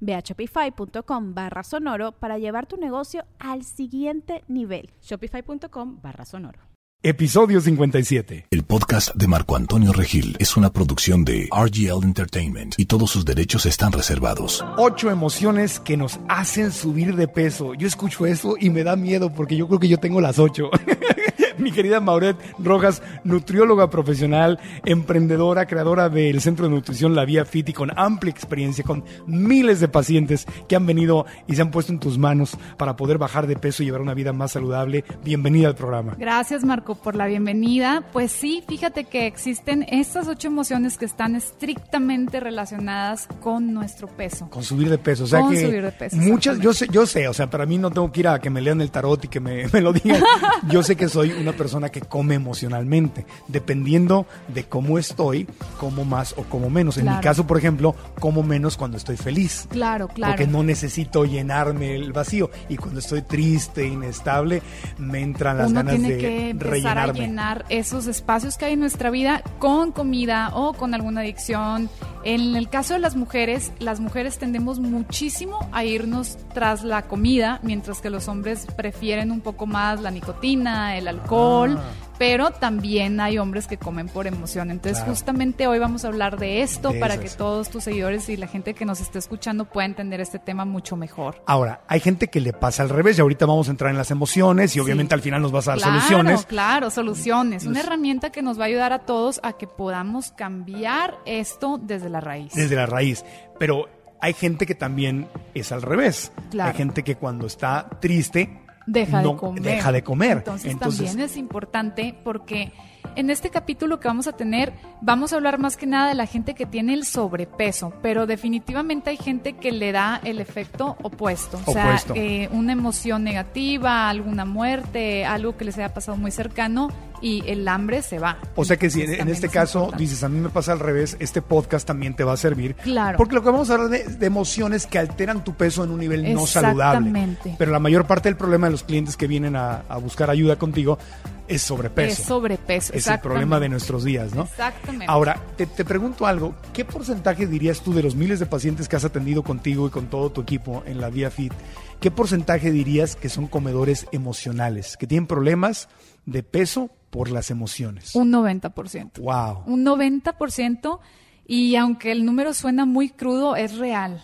Ve a shopify.com barra sonoro para llevar tu negocio al siguiente nivel. Shopify.com barra sonoro. Episodio 57. El podcast de Marco Antonio Regil es una producción de RGL Entertainment y todos sus derechos están reservados. Ocho emociones que nos hacen subir de peso. Yo escucho eso y me da miedo porque yo creo que yo tengo las ocho. mi querida Mauret Rojas, nutrióloga profesional, emprendedora, creadora del Centro de Nutrición La Vía Fit y con amplia experiencia, con miles de pacientes que han venido y se han puesto en tus manos para poder bajar de peso y llevar una vida más saludable. Bienvenida al programa. Gracias, Marco, por la bienvenida. Pues sí, fíjate que existen estas ocho emociones que están estrictamente relacionadas con nuestro peso. Con subir de peso. O sea con que subir de peso. Muchas, yo sé, yo sé, o sea, para mí no tengo que ir a que me lean el tarot y que me, me lo digan. yo sé que soy una persona que come emocionalmente, dependiendo de cómo estoy, como más o como menos. En Claro. mi caso, por ejemplo, como menos cuando estoy feliz. Claro, claro. Porque no necesito llenarme el vacío. Y cuando estoy triste, inestable, me entran las Uno ganas tiene de que empezar rellenarme. a llenar esos espacios que hay en nuestra vida con comida o con alguna adicción. En el caso de las mujeres, las mujeres tendemos muchísimo a irnos tras la comida, mientras que los hombres prefieren un poco más la nicotina, el alcohol. Ah. Pero también hay hombres que comen por emoción. Entonces, Claro. justamente hoy vamos a hablar de esto De para que todos tus seguidores y la gente que nos esté escuchando pueda entender este tema mucho mejor. Ahora, hay gente que le pasa al revés y ahorita vamos a entrar en las emociones y obviamente al final nos vas a dar Claro, soluciones. Claro, soluciones. Una herramienta que nos va a ayudar a todos a que podamos cambiar esto desde la raíz. desde la raíz. Pero hay gente que también es al revés. Claro. Hay gente que cuando está triste deja no- de comer. deja de comer. Entonces, Entonces- también es importante porque en este capítulo que vamos a tener vamos a hablar más que nada de la gente que tiene el sobrepeso, pero definitivamente hay gente que le da el efecto opuesto. O sea, Opuesto. eh, una emoción negativa, alguna muerte, algo que les haya pasado muy cercano y el hambre se va. O sea que si en, Entonces, en también este es caso importante. dices, a mí me pasa al revés, este podcast también te va a servir. Claro. Porque lo que vamos a hablar de, de emociones que alteran tu peso en un nivel no saludable. Exactamente. Pero la mayor parte del problema de los clientes que vienen a, a buscar ayuda contigo es sobrepeso. Es sobrepeso. Es el problema de nuestros días, ¿no? Exactamente. Ahora, te, te pregunto algo. ¿Qué porcentaje dirías tú de los miles de pacientes que has atendido contigo y con todo tu equipo en la Vía Fit? ¿Qué porcentaje dirías que son comedores emocionales, que tienen problemas de peso por las emociones? Un 90%. Wow. Un 90% y aunque el número suena muy crudo, es real.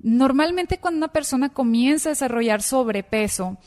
Normalmente cuando una persona comienza a desarrollar sobrepeso,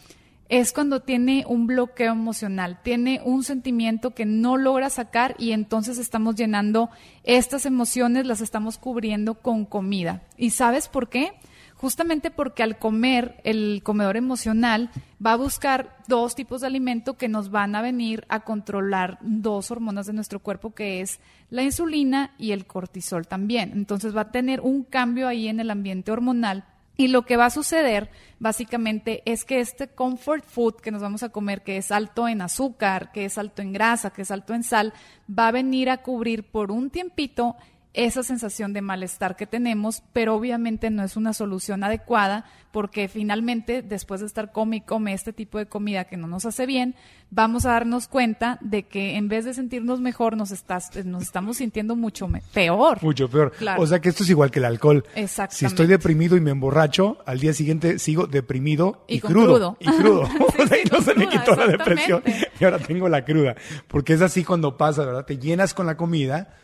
es cuando tiene un bloqueo emocional, tiene un sentimiento que no logra sacar y entonces estamos llenando estas emociones, las estamos cubriendo con comida. ¿Y sabes por qué? Justamente porque al comer, el comedor emocional va a buscar dos tipos de alimento que nos van a venir a controlar dos hormonas de nuestro cuerpo, que es la insulina y el cortisol también. Entonces va a tener un cambio ahí en el ambiente hormonal y lo que va a suceder básicamente es que este comfort food que nos vamos a comer, que es alto en azúcar, que es alto en grasa, que es alto en sal, va a venir a cubrir por un tiempito esa sensación de malestar que tenemos, pero obviamente no es una solución adecuada porque finalmente después de estar come y come este tipo de comida que no nos hace bien, vamos a darnos cuenta de que en vez de sentirnos mejor nos, estás, nos estamos sintiendo mucho peor. Mucho peor. Claro. O sea que esto es igual que el alcohol. Exactamente. Si estoy deprimido y me emborracho, al día siguiente sigo deprimido y, Y crudo. crudo. Y crudo. Sí, O sea, sí, y no se me quitó la depresión y ahora tengo la cruda. Porque es así cuando pasa, ¿verdad? Te llenas con la comida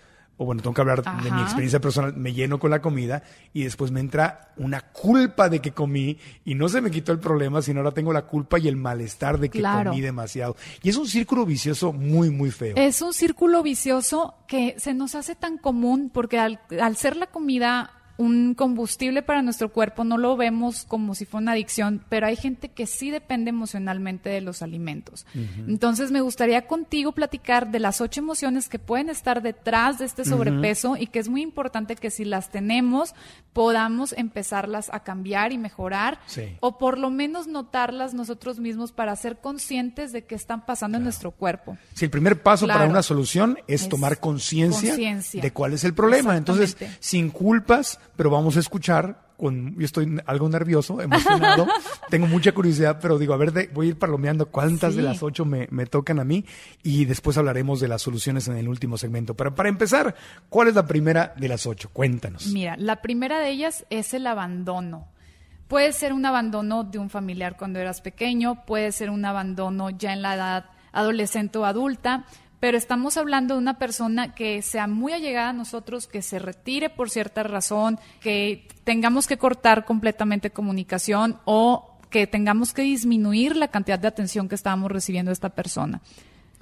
o bueno, tengo que hablar de mi experiencia personal, me lleno con la comida y después me entra una culpa de que comí y no se me quitó el problema, sino ahora tengo la culpa y el malestar de que Claro. comí demasiado. Y es un círculo vicioso muy, muy feo. Es un círculo vicioso que se nos hace tan común porque al, al ser la comida un combustible para nuestro cuerpo no lo vemos como si fuera una adicción, pero hay gente que sí depende emocionalmente de los alimentos. Entonces me gustaría contigo platicar de las ocho emociones que pueden estar detrás de este sobrepeso y que es muy importante que si las tenemos podamos empezarlas a cambiar y mejorar Sí. o por lo menos notarlas nosotros mismos para ser conscientes de qué están pasando en nuestro cuerpo. Si el primer paso para una solución es, Es tomar conciencia de cuál es el problema. Entonces, sin culpas, pero vamos a escuchar. Con, yo estoy algo nervioso, emocionado, tengo mucha curiosidad, pero digo, a ver, de- voy a ir palomeando cuántas de las ocho me, me tocan a mí y después hablaremos de las soluciones en el último segmento. Pero para empezar, ¿cuál es la primera de las ocho? Cuéntanos. Mira, la primera de ellas es el abandono. Puede ser un abandono de un familiar cuando eras pequeño, puede ser un abandono ya en la edad adolescente o adulta, pero estamos hablando de una persona que sea muy allegada a nosotros, que se retire por cierta razón, que tengamos que cortar completamente comunicación o que tengamos que disminuir la cantidad de atención que estábamos recibiendo de esta persona.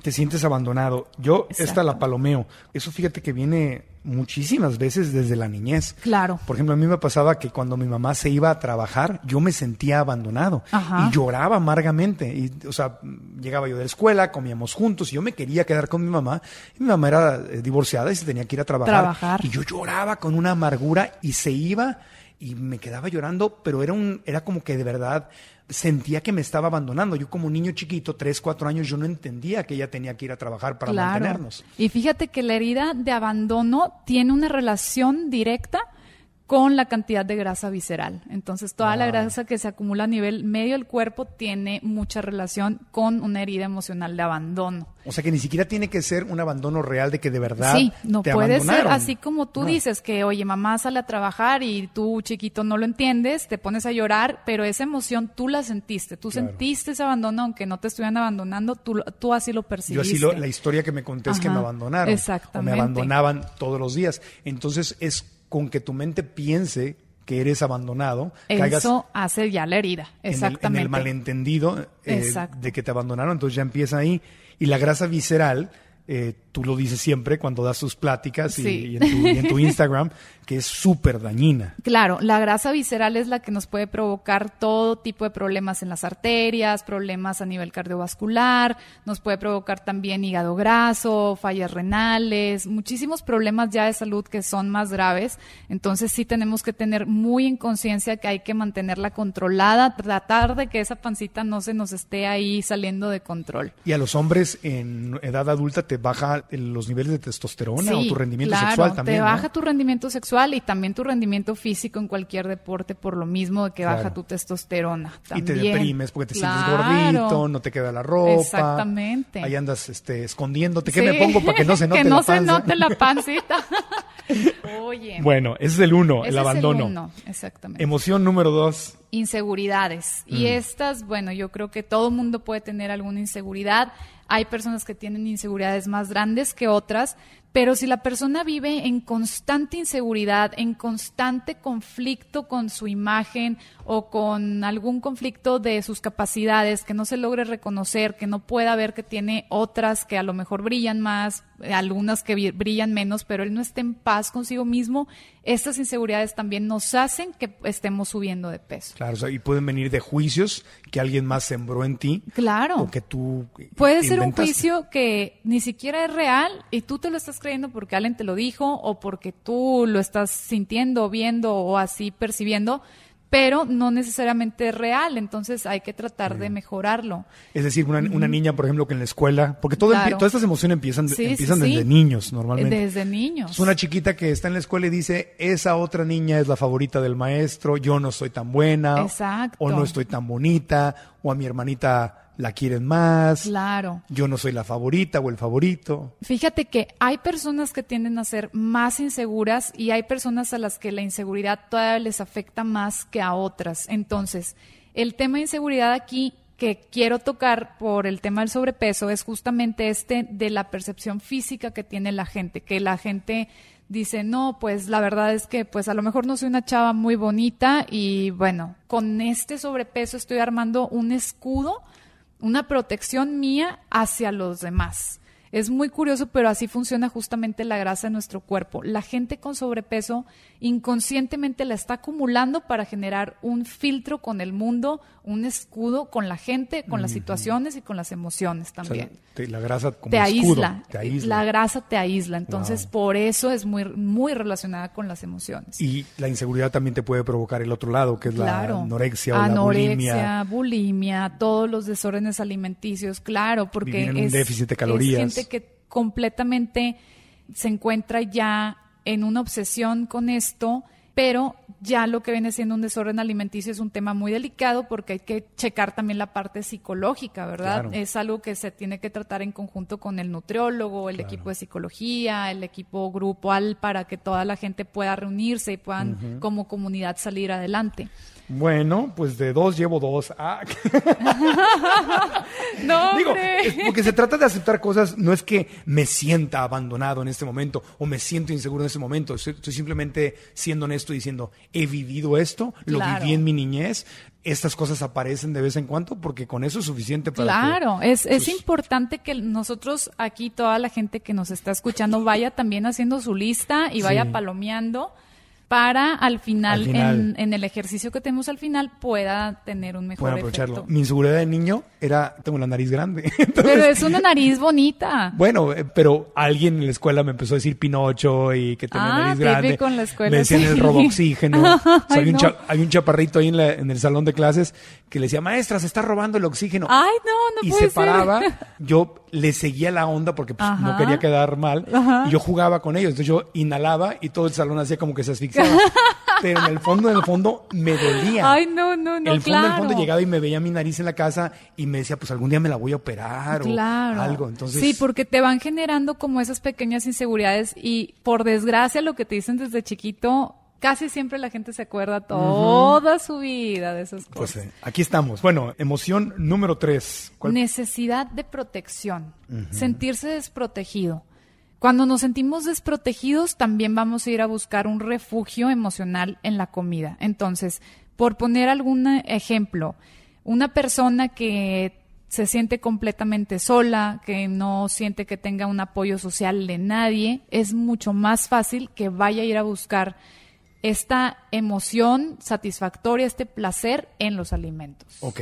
Te sientes abandonado. Yo esta la palomeo. Eso fíjate que viene muchísimas veces desde la niñez. Claro. Por ejemplo, a mí me pasaba que cuando mi mamá se iba a trabajar, yo me sentía abandonado Ajá. y lloraba amargamente. Y, o sea, llegaba yo de la escuela, comíamos juntos y yo me quería quedar con mi mamá. Y mi mamá era eh, divorciada y se tenía que ir a trabajar. Trabajar. Y yo lloraba con una amargura y se iba y me quedaba llorando, pero era un, era como que de verdad sentía que me estaba abandonando. Yo como niño chiquito, tres, cuatro años, yo no entendía que ella tenía que ir a trabajar para mantenernos. Y fíjate que la herida de abandono tiene una relación directa con la cantidad de grasa visceral. Entonces, toda la grasa que se acumula a nivel medio del cuerpo tiene mucha relación con una herida emocional de abandono. O sea que ni siquiera tiene que ser un abandono real de que de verdad Sí, no te puede ser así como tú No. dices que, oye, mamá sale a trabajar y tú, chiquito, no lo entiendes, te pones a llorar, pero esa emoción tú la sentiste, tú Claro. sentiste ese abandono, aunque no te estuvieran abandonando, tú, tú así lo Yo percibiste. así lo, la historia que me conté es que me abandonaron. exactamente. O me abandonaban todos los días. Entonces es con que tu mente piense que eres abandonado, Eso hace ya la herida, en el, en exactamente. el malentendido eh, de que te abandonaron, entonces ya empieza ahí. Y la grasa visceral, eh, tú lo dices siempre cuando das tus pláticas y- Sí. y, en tu, y en tu Instagram, que es súper dañina. Claro, la grasa visceral es la que nos puede provocar todo tipo de problemas en las arterias, problemas a nivel cardiovascular, nos puede provocar también hígado graso, fallas renales, muchísimos problemas ya de salud que son más graves. Entonces sí tenemos que tener muy en conciencia que hay que mantenerla controlada, tratar de que esa pancita no se nos esté ahí saliendo de control. Y a los hombres en edad adulta te baja los niveles de testosterona o tu rendimiento claro, sexual también. Te ¿no? baja tu rendimiento sexual y también tu rendimiento físico en cualquier deporte por lo mismo de que Claro. baja tu testosterona. Y te también. deprimes porque te sientes gordito, no te queda la ropa. Exactamente. Ahí andas este, escondiéndote. ¿Qué Sí. me pongo para que no se note que no la se note la pancita. Oye. Bueno, ese es el uno, ese el es abandono. uno, exactamente. Emoción número dos. Inseguridades. Y estas, bueno, yo creo que todo mundo puede tener alguna inseguridad. Hay personas que tienen inseguridades más grandes que otras, pero si la persona vive en constante inseguridad, en constante conflicto con su imagen o con algún conflicto de sus capacidades, que no se logre reconocer, que no pueda ver que tiene otras que a lo mejor brillan más, eh, algunas que brillan menos, pero él no esté en paz consigo mismo, estas inseguridades también nos hacen que estemos subiendo de peso. Claro, o sea, y pueden venir de juicios que alguien más sembró en ti. Claro. O que tú. Puede ser un juicio que ni siquiera es real y tú te lo estás creyendo porque alguien te lo dijo o porque tú lo estás sintiendo, viendo o así percibiendo, pero no necesariamente es real. Entonces hay que tratar de mejorarlo. Es decir, una, una niña, por ejemplo, que en la escuela. Porque todo Claro. todas estas emociones empiezan, sí, empiezan sí. desde niños, normalmente. Desde niños. Es una chiquita que está en la escuela y dice, esa otra niña es la favorita del maestro, yo no soy tan buena, Exacto. o no estoy tan bonita, o a mi hermanita la quieren más, Claro. yo no soy la favorita o el favorito. Fíjate que hay personas que tienden a ser más inseguras y hay personas a las que la inseguridad todavía les afecta más que a otras. Entonces, el tema de inseguridad aquí que quiero tocar por el tema del sobrepeso es justamente este de la percepción física que tiene la gente, que la gente dice, no, pues la verdad es que pues a lo mejor no soy una chava muy bonita y bueno, con este sobrepeso estoy armando un escudo, una protección mía hacia los demás. Es muy curioso, pero así funciona justamente la grasa en nuestro cuerpo. La gente con sobrepeso inconscientemente la está acumulando para generar un filtro con el mundo, un escudo con la gente, con las situaciones y con las emociones también. la grasa como te, escudo, aísla, te aísla. La grasa te aísla. Entonces, por eso es muy, muy relacionada con las emociones. Y la inseguridad también te puede provocar el otro lado, que es Claro. la anorexia o Anorexia, la bulimia. bulimia, todos los desórdenes alimenticios, claro, porque Vivir en un es, déficit de calorías. Gente que completamente se encuentra ya en una obsesión con esto, pero ya lo que viene siendo un desorden alimenticio es un tema muy delicado porque hay que checar también la parte psicológica, ¿verdad? Claro. Es algo que se tiene que tratar en conjunto con el nutriólogo, el equipo de psicología, el equipo grupal para que toda la gente pueda reunirse y puedan como comunidad salir adelante. Bueno, pues de dos llevo dos. Ah, No, Digo, es porque se trata de aceptar cosas, no es que me sienta abandonado en este momento o me siento inseguro en este momento. Estoy, estoy simplemente siendo honesto y diciendo, he vivido esto, lo Claro. viví en mi niñez, estas cosas aparecen de vez en cuando porque con eso es suficiente para Claro, es, es pues, importante que nosotros aquí, toda la gente que nos está escuchando, vaya también haciendo su lista y vaya Sí. palomeando para al final, Al final. En, en el ejercicio que tenemos al final, pueda tener un mejor aprovecharlo. efecto. Mi inseguridad de niño era, tengo la nariz grande. Entonces, Pero es una nariz bonita. Bueno, eh, pero alguien en la escuela me empezó a decir Pinocho y que tenía Ah, nariz grande. típico en la escuela, Me decían sí. el roboxígeno. O sea, Ay, hay, un no. cha- hay un chaparrito ahí en, la- en el salón de clases que le decía, maestra, se está robando el oxígeno. Ay, no, no y puede se paraba, yo le seguía la onda porque pues, no quería quedar mal Ajá. y yo jugaba con ellos. Entonces yo inhalaba y todo el salón hacía como que se asfixiaba. Pero en el fondo, en el fondo, me dolía. Ay, no, no, no, el fondo, claro. el fondo llegaba y me veía mi nariz en la casa y me decía, pues algún día me la voy a operar Claro. o algo. Entonces, Sí, porque te van generando como esas pequeñas inseguridades y por desgracia lo que te dicen desde chiquito, casi siempre la gente se acuerda toda su vida de esas pues cosas. eh, aquí estamos. Bueno, emoción número tres. ¿Cuál? Necesidad de protección, sentirse desprotegido. Cuando nos sentimos desprotegidos, también vamos a ir a buscar un refugio emocional en la comida. Entonces, por poner algún ejemplo, una persona que se siente completamente sola, que no siente que tenga un apoyo social de nadie, es mucho más fácil que vaya a ir a buscar esta emoción satisfactoria, este placer en los alimentos. Ok.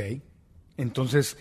Entonces,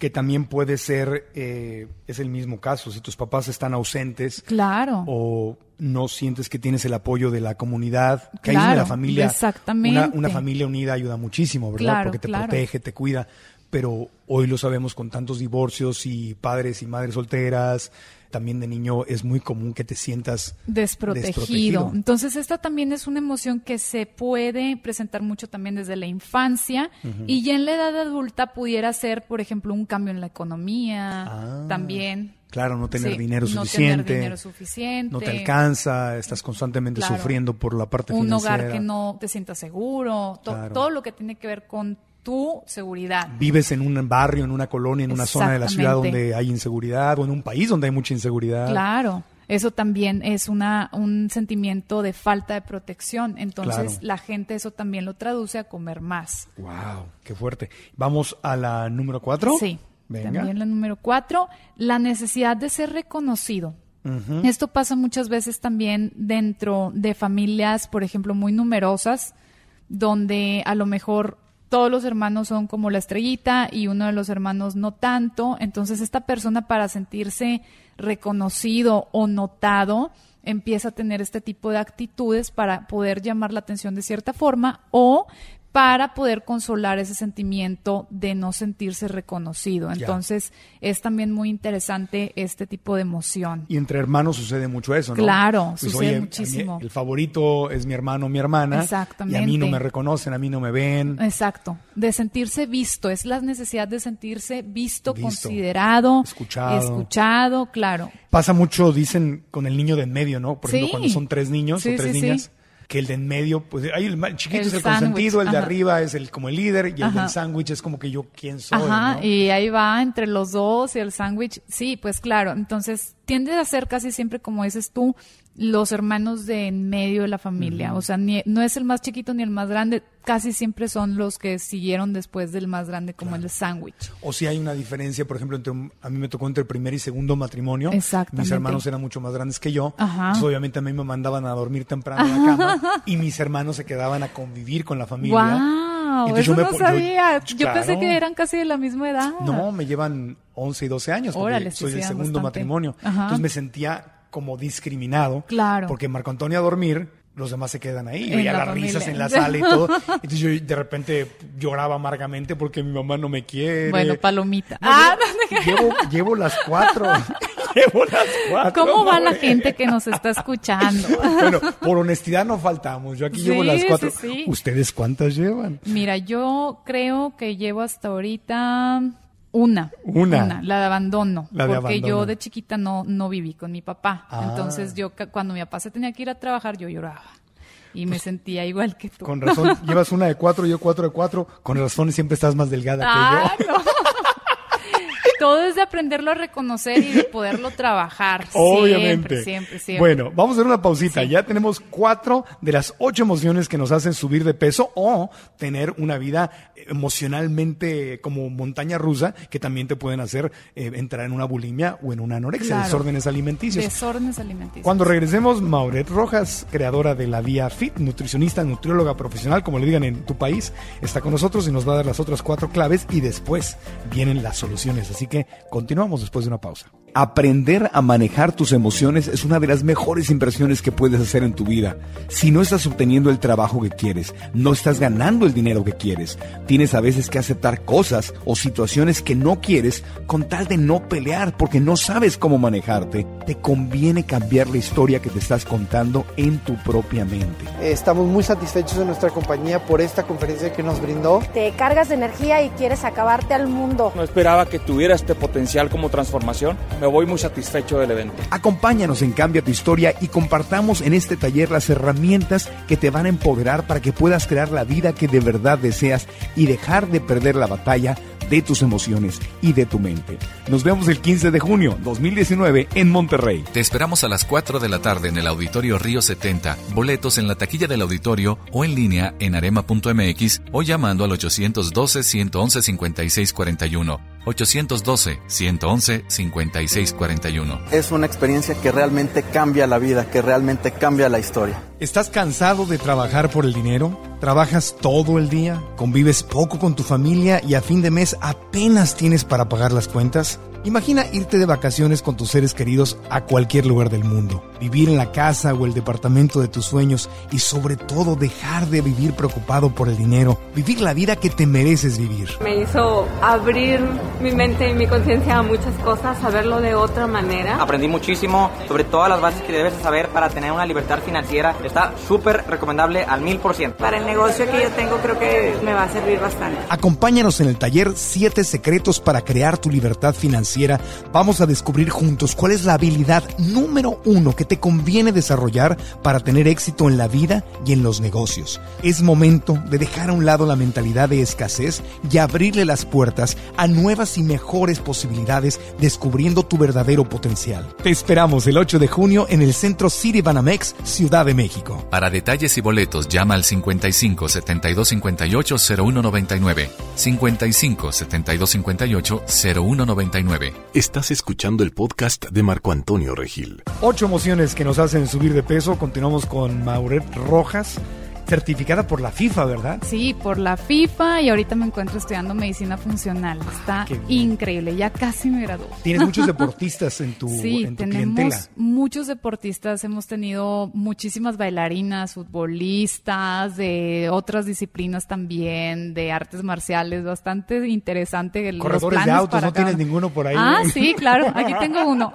que también puede ser, eh, es el mismo caso, si tus papás están ausentes Claro. o no sientes que tienes el apoyo de la comunidad, que ahí Claro, la familia, exactamente. Una, una familia unida ayuda muchísimo, ¿verdad? Claro, Porque te claro. protege, te cuida, pero hoy lo sabemos con tantos divorcios y padres y madres solteras, también de niño es muy común que te sientas desprotegido. Entonces, esta también es una emoción que se puede presentar mucho también desde la infancia y ya en la edad adulta pudiera ser, por ejemplo, un cambio en la economía, Ah, también. Claro, no tener Sí, dinero no suficiente. tener dinero suficiente. No te alcanza, estás constantemente Claro. sufriendo por la parte Un financiera. hogar que no te sientas seguro, to- Claro. todo lo que tiene que ver con tu seguridad. Vives en un barrio, en una colonia, en una zona de la ciudad donde hay inseguridad o en un país donde hay mucha inseguridad. Claro, eso también es una, un sentimiento de falta de protección. Entonces, Claro. la gente eso también lo traduce a comer más. Wow, qué fuerte. Vamos a la número cuatro. Sí. Venga. También la número cuatro, la necesidad de ser reconocido. Esto pasa muchas veces también dentro de familias, por ejemplo, muy numerosas, donde a lo mejor todos los hermanos son como la estrellita y uno de los hermanos no tanto. Entonces esta persona para sentirse reconocido o notado empieza a tener este tipo de actitudes para poder llamar la atención de cierta forma o para poder consolar ese sentimiento de no sentirse reconocido. Entonces es también muy interesante este tipo de emoción. Y entre hermanos sucede mucho eso, ¿no? Claro, Pues, sucede oye, muchísimo. el favorito es mi hermano o mi hermana. Y a mí Exactamente. no me reconocen, a mí no me ven. Exacto, de sentirse visto, es la necesidad de sentirse visto, Visto, considerado, escuchado. escuchado, claro. Pasa mucho, dicen, con el niño de en medio, ¿no? Por ejemplo, cuando son tres niños Sí, o tres sí, sí. niñas. Que el de en medio, pues ahí el ma- chiquito El es el consentido, el de arriba es el como el líder y el Ajá. del sándwich es como que yo quién soy. Ajá, ¿no? y ahí va entre los dos y el sándwich. Sí, pues claro. Entonces, tiende a ser casi siempre, como dices tú, los hermanos de en medio de la familia. O sea, ni- no es el más chiquito ni el más grande. Casi siempre son los que siguieron después del más grande, como el sándwich. O si hay una diferencia, por ejemplo, entre un- a mí me tocó entre el primer y segundo matrimonio. Mis hermanos eran mucho más grandes que yo. Ajá. Entonces, obviamente a mí me mandaban a dormir temprano en la cama y mis hermanos se quedaban a convivir con la familia. ¡Wow! Entonces Eso yo no sabía. Yo, claro. pensé que eran casi de la misma edad. No, me llevan 11 y 12 años Órale, sí, soy sí, del eran segundo bastante. matrimonio. Ajá. Entonces me sentía como discriminado. Claro. Porque Marco Antonio a dormir, los demás se quedan ahí. Veía la las familia. risas en la sala y todo. Entonces yo de repente lloraba amargamente porque mi mamá no me quiere. Bueno, palomita. No, ah, llevo, llevo las cuatro. llevo las cuatro. ¿Cómo va la gente que nos está escuchando? Bueno, por honestidad no faltamos. Yo aquí Sí, llevo las cuatro. sí, sí. ¿Ustedes cuántas llevan? Mira, yo creo que llevo hasta ahorita una. Una. la de abandono. La de porque abandono. yo de chiquita no, no viví con mi papá. Ah. Entonces yo cuando mi papá se tenía que ir a trabajar, yo lloraba. Y me sentía igual que tú. Pues Con razón, llevas una de cuatro, yo cuatro de cuatro. Con razón siempre estás más delgada Ah, que yo. no. Todo es de aprenderlo a reconocer y de poderlo trabajar. Obviamente. Siempre, siempre, siempre. Bueno, vamos a hacer una pausita. Ya tenemos cuatro de las ocho emociones que nos hacen subir de peso o tener una vida emocionalmente como montaña rusa que también te pueden hacer eh, entrar en una bulimia o en una anorexia, Claro. desórdenes alimenticios. Desórdenes alimenticios. Cuando regresemos, Mauret Rojas, creadora de la Vía Fit, nutricionista, nutrióloga profesional, como le digan en tu país, está con nosotros y nos va a dar las otras cuatro claves y después vienen las soluciones. Así que continuamos después de una pausa. Aprender a manejar tus emociones es una de las mejores inversiones que puedes hacer en tu vida. Si no estás obteniendo el trabajo que quieres, no estás ganando el dinero que quieres, tienes a veces que aceptar cosas o situaciones que no quieres con tal de no pelear porque no sabes cómo manejarte, te conviene cambiar la historia que te estás contando en tu propia mente. Estamos muy satisfechos de nuestra compañía por esta conferencia que nos brindó. Te cargas de energía y quieres acabarte al mundo. No esperaba que tuviera este potencial como transformación. Me voy muy satisfecho del evento. Acompáñanos en Cambia tu historia y compartamos en este taller las herramientas que te van a empoderar para que puedas crear la vida que de verdad deseas y dejar de perder la batalla de tus emociones y de tu mente. Nos vemos el 15 de junio 2019 en Monterrey. Te esperamos a las 4 de la tarde en el Auditorio Río 70. Boletos en la taquilla del auditorio o en línea en arema.mx o llamando al 812-111-5641. 812-111-5641. Es una experiencia que realmente cambia la vida, que realmente cambia la historia. ¿Estás cansado de trabajar por el dinero? ¿Trabajas todo el día? ¿Convives poco con tu familia y a fin de mes apenas tienes para pagar las cuentas? Imagina irte de vacaciones con tus seres queridos a cualquier lugar del mundo, vivir en la casa o el departamento de tus sueños y sobre todo dejar de vivir preocupado por el dinero, vivir la vida que te mereces vivir. Me hizo abrir mi mente y mi conciencia a muchas cosas, saberlo de otra manera. Aprendí muchísimo sobre todas las bases que debes de saber para tener una libertad financiera. Está súper recomendable al mil por ciento. Para el negocio que yo tengo creo que me va a servir bastante. Acompáñanos en el taller 7 secretos para crear tu libertad financiera. Vamos a descubrir juntos cuál es la habilidad número uno que te conviene desarrollar para tener éxito en la vida y en los negocios. Es momento de dejar a un lado la mentalidad de escasez y abrirle las puertas a nuevas y mejores posibilidades descubriendo tu verdadero potencial. Te esperamos el 8 de junio en el Centro City Banamex, Ciudad de México. Para detalles y boletos llama al 55 72 58 0199. 55 72 58 0199. Estás escuchando el podcast de Marco Antonio Regil. Ocho emociones que nos hacen subir de peso. Continuamos con Mauret Rojas, certificada por la FIFA, ¿verdad? Sí, por la FIFA y ahorita me encuentro estudiando medicina funcional. Está qué bien. increíble, ya casi me graduó. Tienes muchos deportistas en tu, Sí, en tu tenemos clientela. muchos deportistas, hemos tenido muchísimas bailarinas, futbolistas, de otras disciplinas también, de artes marciales, bastante interesante. el- los Corredores de autos, ¿no tienes ninguno por ahí? Ah, sí, claro, aquí tengo uno.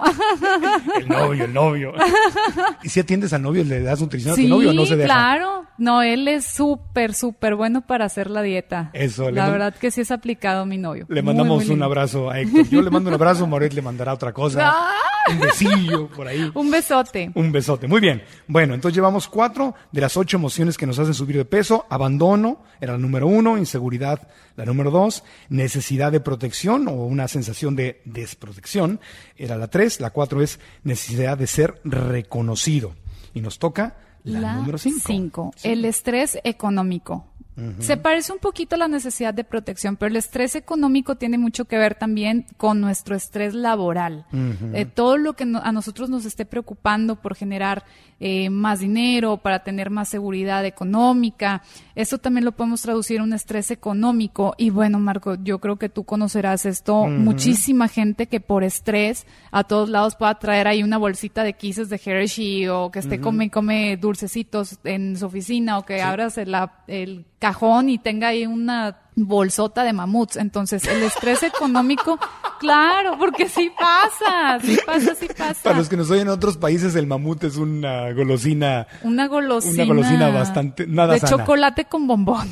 El novio, el novio. ¿Y si atiendes al novio, le das nutrición a sí, tu novio o no se deja? claro. No, él es súper, súper bueno para hacer la dieta. Eso, La verdad que sí es aplicado mi novio. Le Muy, mandamos muy un lindo. abrazo a Héctor. Yo le mando un abrazo, Moret le mandará otra cosa. ¡Ah! Un besillo por ahí. Un besote. Un besote. Muy bien. Bueno, entonces llevamos cuatro de las ocho emociones que nos hacen subir de peso. Abandono era la número uno, inseguridad la número dos, necesidad de protección o una sensación de desprotección era la tres. La cuatro es necesidad de ser reconocido. Y nos toca la, número cinco. cinco, El estrés económico. Se parece un poquito a la necesidad de protección, pero el estrés económico tiene mucho que ver también con nuestro estrés laboral. Eh, todo lo que no- a nosotros nos esté preocupando por generar eh, más dinero, para tener más seguridad económica, eso también lo podemos traducir en un estrés económico. Y bueno, Marco, yo creo que tú conocerás esto. Muchísima gente que por estrés a todos lados pueda traer ahí una bolsita de kisses de Hershey o que esté come, come dulcecitos en su oficina o que abras el, el cajón y tenga ahí una bolsota de mamuts. Entonces, el estrés económico, claro, porque sí pasa, sí pasa, sí pasa. Para los que nos oyen en otros países, el mamut es una golosina. Una golosina. Una golosina bastante- nada De sana. chocolate con bombón.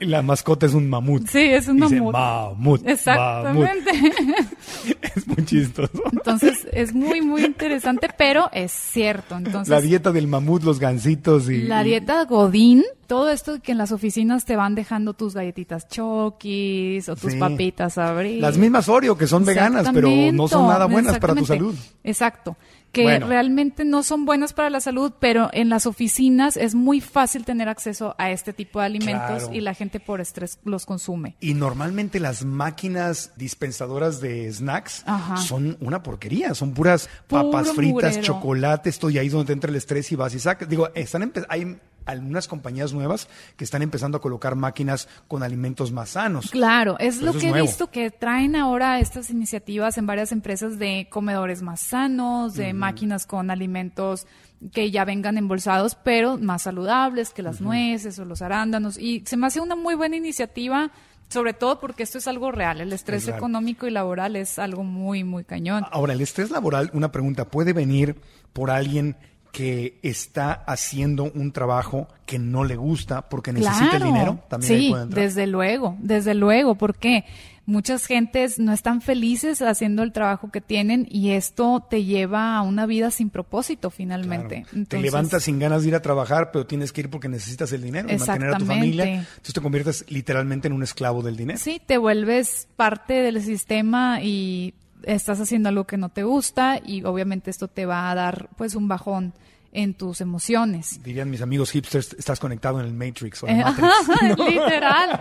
y la mascota es un mamut. Sí, es un Dice, mamut. mamut. mamut". Exactamente. Es muy chistoso. Entonces, es muy, muy interesante, pero es cierto. Entonces, la dieta del mamut, los gansitos y. La dieta Godín, todo esto que en las oficinas te van dejando tus galletitas chokis o tus Sí. papitas abril. Las mismas Oreo que son veganas, pero no son nada buenas para tu salud. Exacto. Que Bueno. realmente no son buenas para la salud, pero en las oficinas es muy fácil tener acceso a este tipo de alimentos Claro. y la gente por estrés los consume. Y normalmente las máquinas dispensadoras de snacks Ajá. son una porquería, son puras Puro papas fritas, chocolate, esto y ahí es donde te entra el estrés y vas y sacas. Digo, están hay algunas compañías nuevas que están empezando a colocar máquinas con alimentos más sanos. Claro, es Pero lo es que he visto que traen ahora estas iniciativas en varias empresas de comedores más sanos, de máquinas con alimentos que ya vengan embolsados, pero más saludables que las nueces o los arándanos. Y se me hace una muy buena iniciativa, sobre todo porque esto es algo real. El estrés Exacto. económico y laboral es algo muy, muy cañón. Ahora, el estrés laboral, una pregunta, puede venir por alguien que está haciendo un trabajo que no le gusta porque necesita el dinero. También ahí sí, puede entrar. desde luego, desde luego, porque muchas gentes no están felices haciendo el trabajo que tienen y esto te lleva a una vida sin propósito finalmente. Te Entonces, levantas sin ganas de ir a trabajar, pero tienes que ir porque necesitas el dinero y mantener a tu familia. Entonces te conviertes literalmente en un esclavo del dinero. Sí, te vuelves parte del sistema y estás haciendo algo que no te gusta y obviamente esto te va a dar pues un bajón en tus emociones. Dirían mis amigos hipsters, estás conectado en el Matrix o Eh, la Matrix. ¿no? Literal.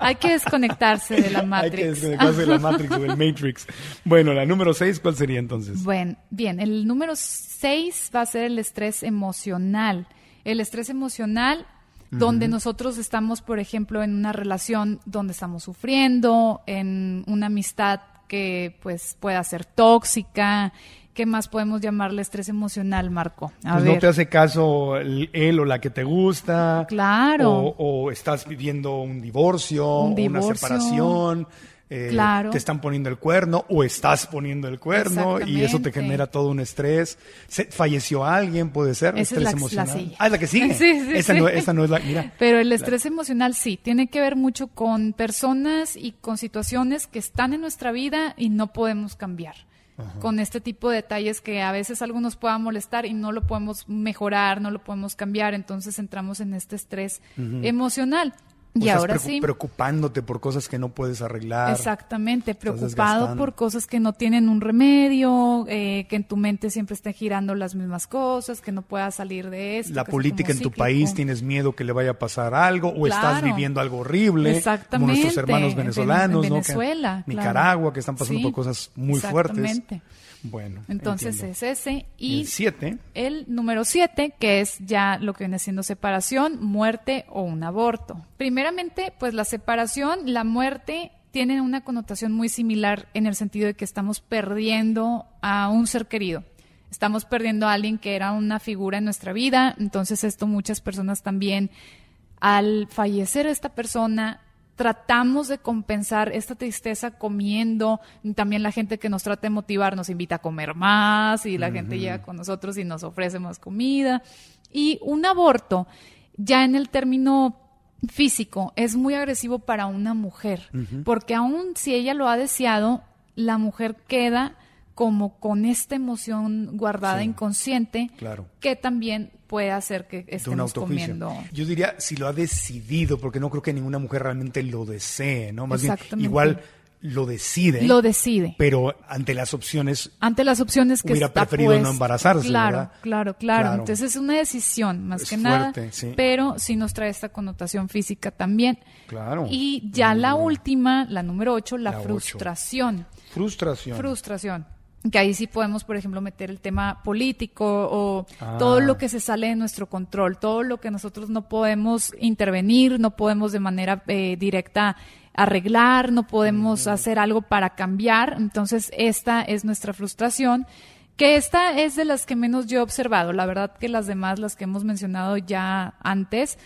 Hay que desconectarse de la Hay que Matrix. desconectarse de la Matrix o del Matrix. Bueno, la número 6, ¿cuál sería entonces? Bueno, bien, el número 6 va a ser el estrés emocional. El estrés emocional donde nosotros estamos, por ejemplo, en una relación donde estamos sufriendo, en una amistad que pues pueda ser tóxica. ¿Qué más podemos llamarle estrés emocional, Marco? A pues ver. no te hace caso el- él o la que te gusta. Claro. O, o estás viviendo un divorcio, Un o una divorcio. separación. Eh, Claro. Te están poniendo el cuerno o estás poniendo el cuerno y eso te genera todo un estrés. Se- falleció alguien, puede ser, Esa es estrés la- la emocional. siguiente. ah, es la que sigue. Sí, sí, esta, sí. No, es la. Mira. Pero el estrés emocional sí, tiene que ver mucho con personas y con situaciones que están en nuestra vida y no podemos cambiar. Con este tipo de detalles que a veces algo nos pueda molestar y no lo podemos mejorar, no lo podemos cambiar, entonces entramos en este estrés emocional. Y estás ahora sí. preocupándote por cosas que no puedes arreglar. Exactamente, preocupado por cosas que no tienen un remedio, eh, que en tu mente siempre estén girando las mismas cosas, que no puedas salir de esto. la política en como tu país, tienes miedo que le vaya a pasar algo o estás viviendo algo horrible, como Exactamente, nuestros hermanos en venezolanos, Ven- ¿no? Venezuela, Que- claro. Nicaragua, que están pasando Sí, por cosas muy fuertes. exactamente. Bueno, Entonces entiendo. es ese. Y El siete. el número siete, que es ya lo que viene siendo separación, muerte o un aborto. Primeramente, pues la separación, la muerte tienen una connotación muy similar en el sentido de que estamos perdiendo a un ser querido. Estamos perdiendo a alguien que era una figura en nuestra vida. Entonces esto muchas personas también, al fallecer esta persona, tratamos de compensar esta tristeza comiendo. También la gente que nos trata de motivar nos invita a comer más y la gente llega con nosotros y nos ofrece más comida. Y un aborto Ya en el término físico es muy agresivo para una mujer, porque aún si ella lo ha deseado, la mujer queda como con esta emoción guardada inconsciente Claro. que también puede hacer que estemos comiendo. Yo diría si lo ha decidido, porque no creo que ninguna mujer realmente lo desee, ¿no? Más bien, igual lo decide. Lo decide. Pero ante las opciones, Ante las opciones que Hubiera está preferido no puesta. embarazarse, Claro, ¿verdad? claro, claro, Claro. Entonces es una decisión más Es que fuerte, nada, sí. pero sí nos trae esta connotación física también. claro. Y ya la última, la número ocho, la, La ocho. frustración. frustración. Que ahí sí podemos, por ejemplo, meter el tema político o Ah. todo lo que se sale de nuestro control, todo lo que nosotros no podemos intervenir, no podemos de manera eh, directa arreglar, no podemos hacer algo para cambiar. Entonces, esta es nuestra frustración. Que esta es de las que menos yo he observado. La verdad que las demás, las que hemos mencionado ya antes,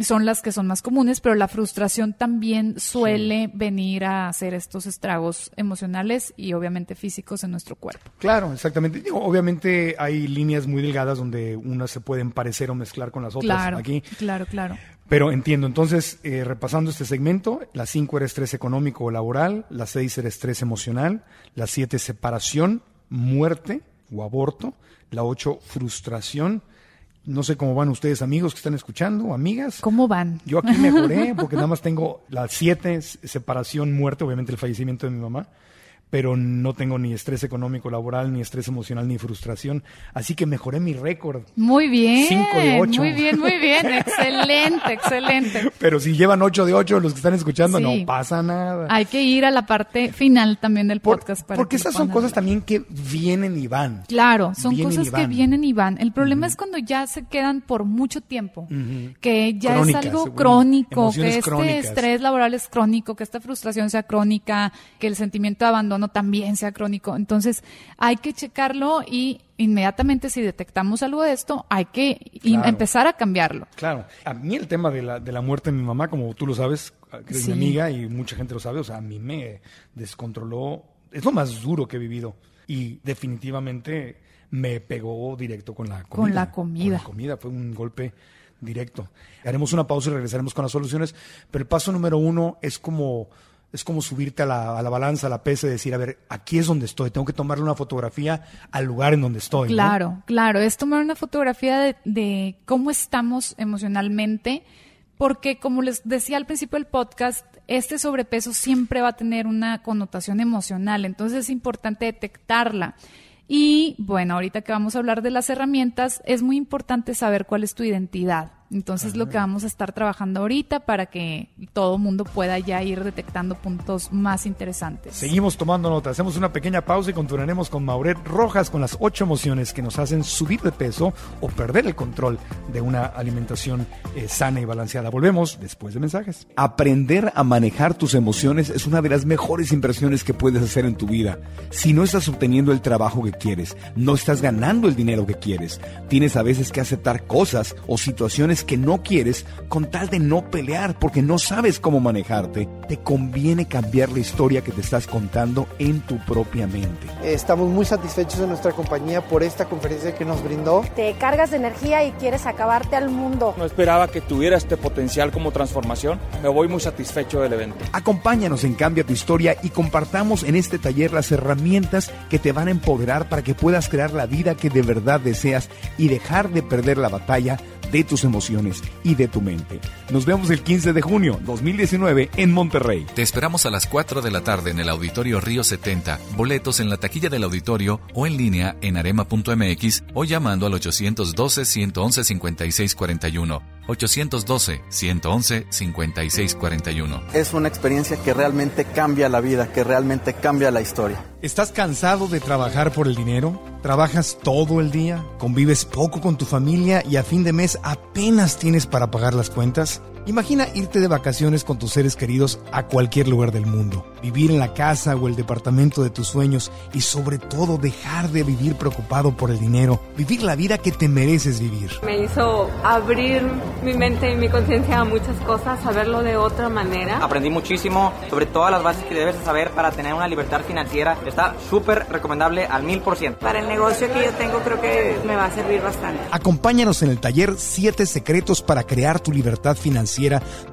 son las que son más comunes, pero la frustración también suele venir a hacer estos estragos emocionales y obviamente físicos en nuestro cuerpo. Claro, exactamente. Digo, obviamente hay líneas muy delgadas donde unas se pueden parecer o mezclar con las otras Claro, aquí. claro, claro. Pero entiendo, entonces, eh, repasando este segmento, la 5 era estrés económico o laboral, la 6 era estrés emocional, la 7 separación, muerte o aborto, la 8 frustración. No sé cómo van ustedes amigos que están escuchando, amigas. ¿Cómo van? Yo aquí mejoré porque nada más tengo la 7, separación, muerte, obviamente el fallecimiento de mi mamá, pero no tengo ni estrés económico laboral, ni estrés emocional, ni frustración. Así que mejoré mi récord. Muy bien. Cinco de ocho. Muy bien, muy bien. excelente, excelente. Pero si llevan 8 de 8 los que están escuchando, Sí. no pasa nada. Hay que ir a la parte final también del podcast para Porque que esas son cosas también que vienen y van. Claro, son Vienen cosas que vienen y van. El problema es cuando ya se quedan por mucho tiempo, que ya es algo crónico, que este crónicas. estrés laboral es crónico, que esta frustración sea crónica, que el sentimiento de abandono también sea crónico. Entonces, hay que checarlo y inmediatamente si detectamos algo de esto, hay que Claro. empezar a cambiarlo. Claro, a mí el tema de la, de la muerte de mi mamá, como tú lo sabes, que eres Sí. mi amiga y mucha gente lo sabe, o sea, a mí me descontroló, es lo más duro que he vivido y definitivamente me pegó directo con la comida. Con la comida. Con la comida, fue un golpe directo. Haremos una pausa y regresaremos con las soluciones, pero el paso número uno es como... Es como subirte a la, balanza, a la pesa y decir, a ver, aquí es donde estoy, tengo que tomarle una fotografía al lugar en donde estoy. Claro, claro, es tomar una fotografía de, de cómo estamos emocionalmente, porque como les decía al principio del podcast, este sobrepeso siempre va a tener una connotación emocional, entonces es importante detectarla. Y bueno, ahorita que vamos a hablar de las herramientas, es muy importante saber cuál es tu identidad. Entonces, lo que vamos a estar trabajando ahorita para que todo mundo pueda ya ir detectando puntos más interesantes. Seguimos tomando nota. Hacemos una pequeña pausa y continuaremos con Mauret Rojas con las ocho emociones que nos hacen subir de peso o perder el control de una alimentación eh, sana y balanceada. Volvemos después de mensajes. Aprender a manejar tus emociones es una de las mejores inversiones que puedes hacer en tu vida. Si no estás obteniendo el trabajo que quieres, no estás ganando el dinero que quieres, tienes a veces que aceptar cosas o situaciones que no quieres con tal de no pelear porque no sabes cómo manejarte, te conviene cambiar la historia que te estás contando en tu propia mente. Estamos muy satisfechos de nuestra compañía por esta conferencia que nos brindó. Te cargas de energía y quieres acabarte al mundo. No esperaba que tuviera este potencial como transformación. Me voy muy satisfecho del evento. Acompáñanos en Cambia tu historia y compartamos en este taller las herramientas que te van a empoderar para que puedas crear la vida que de verdad deseas y dejar de perder la batalla de tus emociones y de tu mente. Nos vemos el 15 de junio 2019 en Monterrey. Te esperamos a las 4 de la tarde en el Auditorio Río 70, boletos en la taquilla del auditorio o en línea en arema.mx o llamando al 812-111-5641. 812-111-5641. Es una experiencia que realmente cambia la vida, que realmente cambia la historia. ¿Estás cansado de trabajar por el dinero? ¿Trabajas todo el día? ¿Convives poco con tu familia y a fin de mes apenas tienes para pagar las cuentas? Imagina irte de vacaciones con tus seres queridos a cualquier lugar del mundo, vivir en la casa o el departamento de tus sueños y sobre todo dejar de vivir preocupado por el dinero, vivir la vida que te mereces vivir. Me hizo abrir mi mente y mi conciencia a muchas cosas, saberlo de otra manera. Aprendí muchísimo sobre todas las bases que debes saber para tener una libertad financiera. Está súper recomendable al mil por ciento. Para el negocio que yo tengo creo que me va a servir bastante. Acompáñanos en el taller 7 secretos para crear tu libertad financiera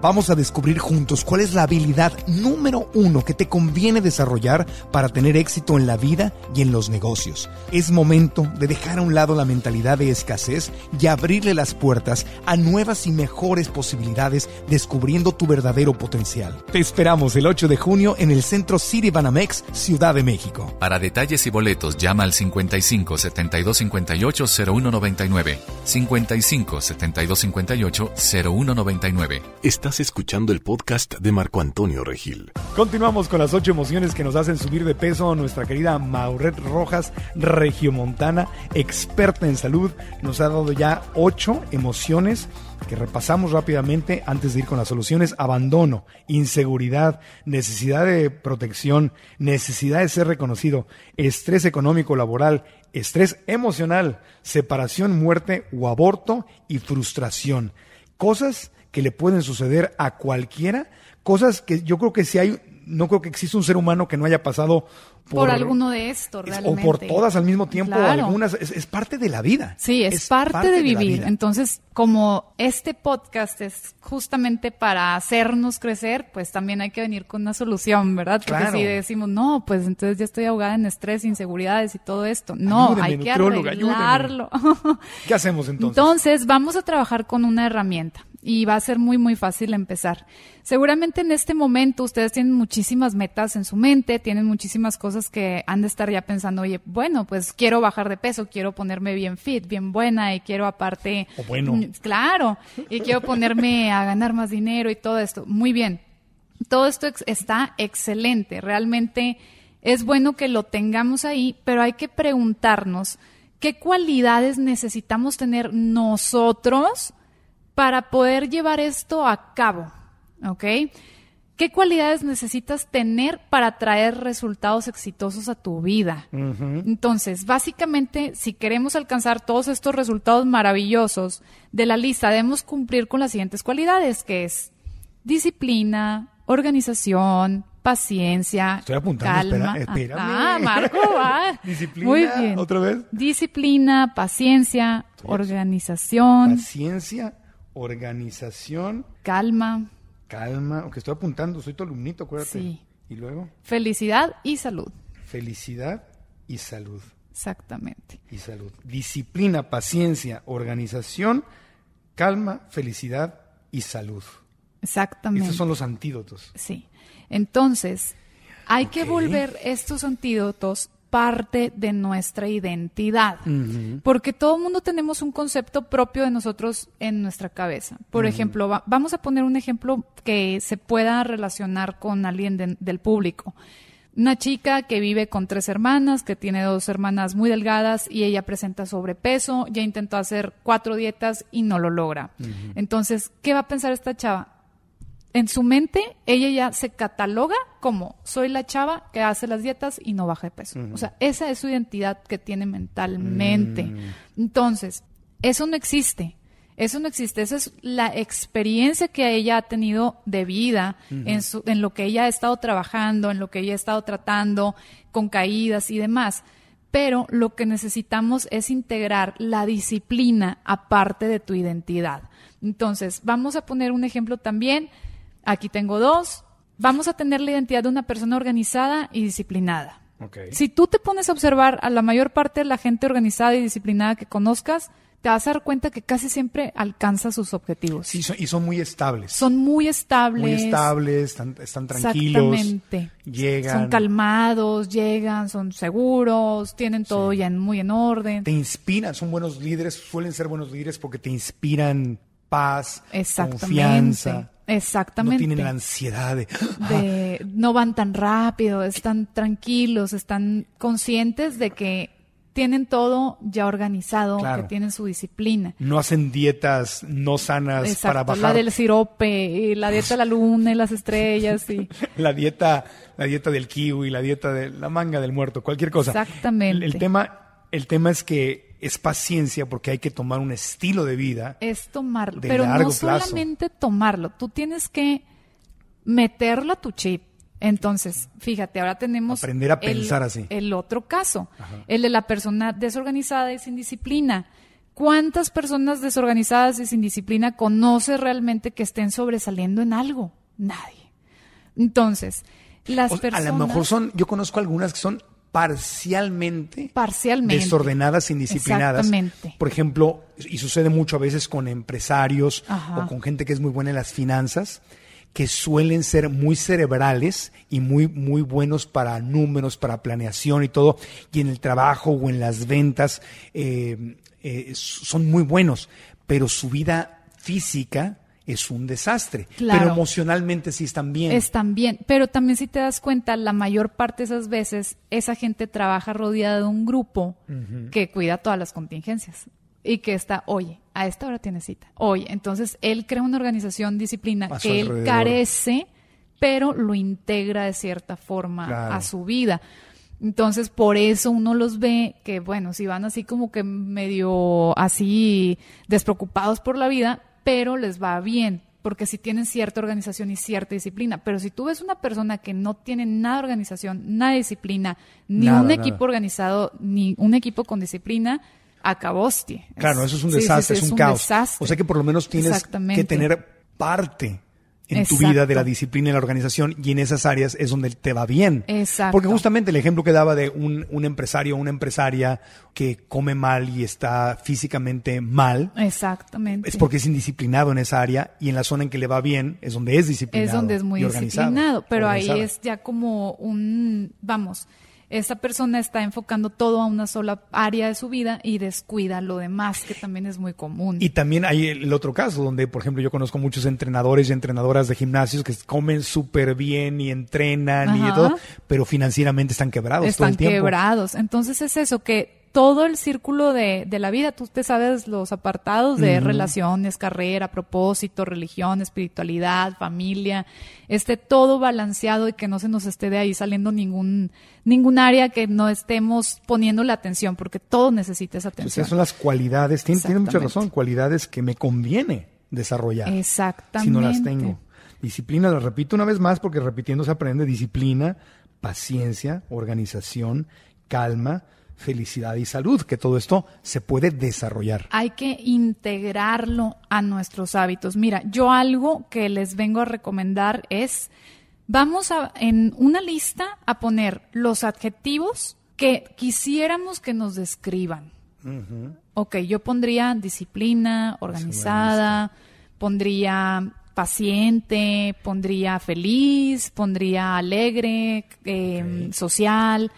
vamos a descubrir juntos cuál es la habilidad número uno que te conviene desarrollar para tener éxito en la vida y en los negocios. Es momento de dejar a un lado la mentalidad de escasez y abrirle las puertas a nuevas y mejores posibilidades descubriendo tu verdadero potencial. Te esperamos el 8 de junio en el Centro City Banamex, Ciudad de México. Para detalles y boletos llama al 55 72 58 0199. 55 72 58 0199. Estás escuchando el podcast de Marco Antonio Regil. Continuamos con las ocho emociones que nos hacen subir de peso. Nuestra querida Mauret Rojas, regiomontana, experta en salud, nos ha dado ya ocho emociones que repasamos rápidamente antes de ir con las soluciones. Abandono, inseguridad, necesidad de protección, necesidad de ser reconocido, estrés económico laboral, estrés emocional, separación, muerte o aborto y frustración. Cosas que le pueden suceder a cualquiera, cosas que yo creo que si hay, no creo que exista un ser humano que no haya pasado por, alguno de estos, realmente. O por todas al mismo tiempo, algunas, es, parte de la vida. Sí, es, parte, de vivir. Entonces, como este podcast es justamente para hacernos crecer, pues también hay que venir con una solución, ¿verdad? Porque si decimos, no, pues entonces ya estoy ahogada en estrés, inseguridades y todo esto. No, hay que arreglarlo. ¿Qué hacemos entonces? Entonces, vamos a trabajar con una herramienta y va a ser muy, muy fácil empezar. Seguramente en este momento ustedes tienen muchísimas metas en su mente, tienen muchísimas cosas que han de estar ya pensando, oye, bueno, pues quiero bajar de peso, quiero ponerme bien fit, bien buena y quiero aparte... bueno. Mm, claro, y quiero ponerme a ganar más dinero y todo esto. Muy bien. Todo esto está excelente. Realmente es bueno que lo tengamos ahí, pero hay que preguntarnos qué cualidades necesitamos tener nosotros para poder llevar esto a cabo, ¿ok? ¿Qué cualidades necesitas tener para traer resultados exitosos a tu vida? Entonces, básicamente, si queremos alcanzar todos estos resultados maravillosos de la lista, debemos cumplir con las siguientes cualidades, que es disciplina, organización, paciencia, Estoy apuntando, calma. Espera, Ah, Marco, va. Disciplina, Muy bien. otra vez. Disciplina, paciencia, organización. Paciencia, organización. Calma. Calma, aunque estoy apuntando, soy tu alumnito, acuérdate. Sí. ¿Y luego? Felicidad y salud. Felicidad y salud. Exactamente. Y salud. Disciplina, paciencia, organización, calma, felicidad y salud. Exactamente. Estos son los antídotos. Sí. Entonces, hay que volver estos antídotos parte de nuestra identidad, porque todo el mundo tenemos un concepto propio de nosotros en nuestra cabeza. Por ejemplo, vamos a poner un ejemplo que se pueda relacionar con alguien del público. Una chica que vive con tres hermanas, que tiene dos hermanas muy delgadas y ella presenta sobrepeso, ya intentó hacer cuatro dietas y no lo logra. Entonces, ¿qué va a pensar esta chava? En su mente ella ya se cataloga como soy la chava que hace las dietas y no baja de peso. O sea, esa es su identidad que tiene mentalmente. Mm. Entonces, eso no existe. Eso no existe. Esa es la experiencia que ella ha tenido de vida en, su, en lo que ella ha estado trabajando, en lo que ella ha estado tratando, con caídas y demás. Pero lo que necesitamos es integrar la disciplina aparte de tu identidad. Entonces, vamos a poner un ejemplo también Aquí tengo dos. Vamos a tener la identidad de una persona organizada y disciplinada. Si tú te pones a observar a la mayor parte de la gente organizada y disciplinada que conozcas, te vas a dar cuenta que casi siempre alcanza sus objetivos. Sí, y son muy estables. Son muy estables. Muy estables, están, tranquilos. Exactamente. Llegan. Son calmados, llegan, son seguros, tienen todo ya muy en orden. Te inspiran, son buenos líderes, suelen ser buenos líderes porque te inspiran paz, confianza. Exactamente. No tienen la ansiedad de, no van tan rápido, están tranquilos, están conscientes de que tienen todo ya organizado, Claro. que tienen su disciplina. No hacen dietas no sanas Exacto, para bajar la del sirope, y la dieta de la luna y las estrellas y la dieta, la dieta del kiwi, la dieta de la manga del muerto, cualquier cosa. Exactamente. El, el tema, el tema es que es paciencia porque hay que tomar un estilo de vida. es tomarlo, de pero largo no plazo. solamente tomarlo, tú tienes que meterlo a tu chip. Entonces, fíjate, ahora tenemos Aprender a el- pensar así. El otro caso, el de la persona desorganizada y sin disciplina. ¿Cuántas personas desorganizadas y sin disciplina conoces realmente que estén sobresaliendo en algo? Nadie. Entonces, las O personas a lo mejor son, yo conozco algunas que son parcialmente parcialmente desordenadas, indisciplinadas. Exactamente. Por ejemplo, y sucede mucho a veces con empresarios Ajá. o con gente que es muy buena en las finanzas, que suelen ser muy cerebrales y muy, muy buenos para números, para planeación y todo, y en el trabajo o en las ventas eh, eh, son muy buenos, pero su vida física es un desastre, Claro. pero emocionalmente sí están bien. Están bien, pero también si te das cuenta, la mayor parte de esas veces esa gente trabaja rodeada de un grupo que cuida todas las contingencias y que está, oye, a esta hora tiene cita. Oye, entonces él crea una organización, disciplina que él carece, pero lo integra de cierta forma Claro. a su vida. Entonces, por eso uno los ve que, bueno, si van así como que medio así despreocupados por la vida, pero les va bien, porque si tienen cierta organización y cierta disciplina. Pero si tú ves una persona que no tiene nada de organización, nada de disciplina, ni Nada, un nada. equipo organizado, ni un equipo con disciplina, acaboste. Claro, eso es un sí, sí, desastre, es un, caos. desastre. O sea que por lo menos tienes que tener parte en tu vida de la disciplina y la organización y en esas áreas es donde te va bien. Exacto. Porque justamente el ejemplo que daba de un, un empresario o una empresaria que come mal y está físicamente mal, Exactamente. es porque es indisciplinado en esa área y en la zona en que le va bien es donde es disciplinado. es donde es muy y disciplinado, pero ahí es ya como un, vamos, esta persona está enfocando todo a una sola área de su vida y descuida lo demás, que también es muy común. Y también hay el otro caso, donde, por ejemplo, yo conozco muchos entrenadores y entrenadoras de gimnasios que comen súper bien y entrenan y todo, pero financieramente están quebrados todo están el tiempo. quebrados. Entonces es eso, que todo el círculo de, de la vida, tú te sabes los apartados de relaciones, carrera, propósito, religión, espiritualidad, familia, esté todo balanceado y que no se nos esté de ahí saliendo ningún, ningún área que no estemos poniendo la atención, porque todo necesita esa Pues atención. esas son las cualidades, tiene, tiene mucha razón, cualidades que me conviene desarrollar. Exactamente. Si no las tengo. Disciplina, lo repito una vez más porque repitiendo se aprende disciplina, paciencia, organización, calma, felicidad y salud, que todo esto se puede desarrollar. hay que integrarlo a nuestros hábitos. Mira, yo algo que les vengo a recomendar es, vamos a, en una lista a poner los adjetivos que quisiéramos que nos describan. Ok, yo pondría disciplina, organizada, pondría paciente, pondría feliz, pondría alegre, eh, social.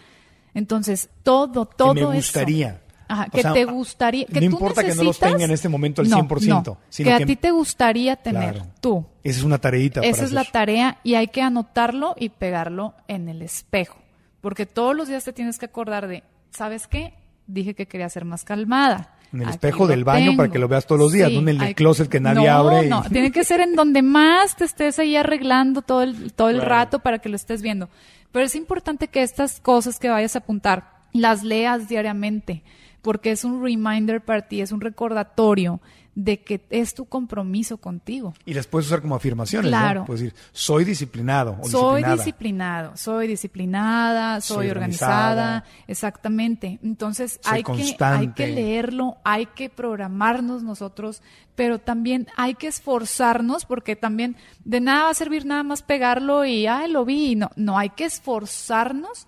Entonces, todo, todo que me eso. gustaría. Ajá, que sea, te gustaría. Que no tú importa que no los tenga en este momento al No, 100%, no, sino que a ti te gustaría tener Claro. tú. Esa es una tareita. Esa para es la tarea y hay que anotarlo y pegarlo en el espejo. Porque todos los días te tienes que acordar de, ¿sabes qué? Dije que quería ser más calmada. En el Aquí espejo del baño para que lo veas todos los días, Sí, no en el hay- closet que nadie no, abre. y- No, tiene que ser en donde más te estés ahí arreglando todo el, todo el Claro. rato para que lo estés viendo. Pero es importante que estas cosas que vayas a apuntar las leas diariamente, porque es un reminder para ti, es un recordatorio de que es tu compromiso contigo. Y las puedes usar como afirmaciones, Claro. ¿no? Puedes decir, soy disciplinado o soy disciplinada. disciplinado, soy disciplinada, soy, Soy organizada. organizada. exactamente. Entonces Soy hay que, hay constante. que leerlo, hay que programarnos nosotros, pero también hay que esforzarnos porque también de nada va a servir nada más pegarlo y, ay, lo vi. No, no, hay que esforzarnos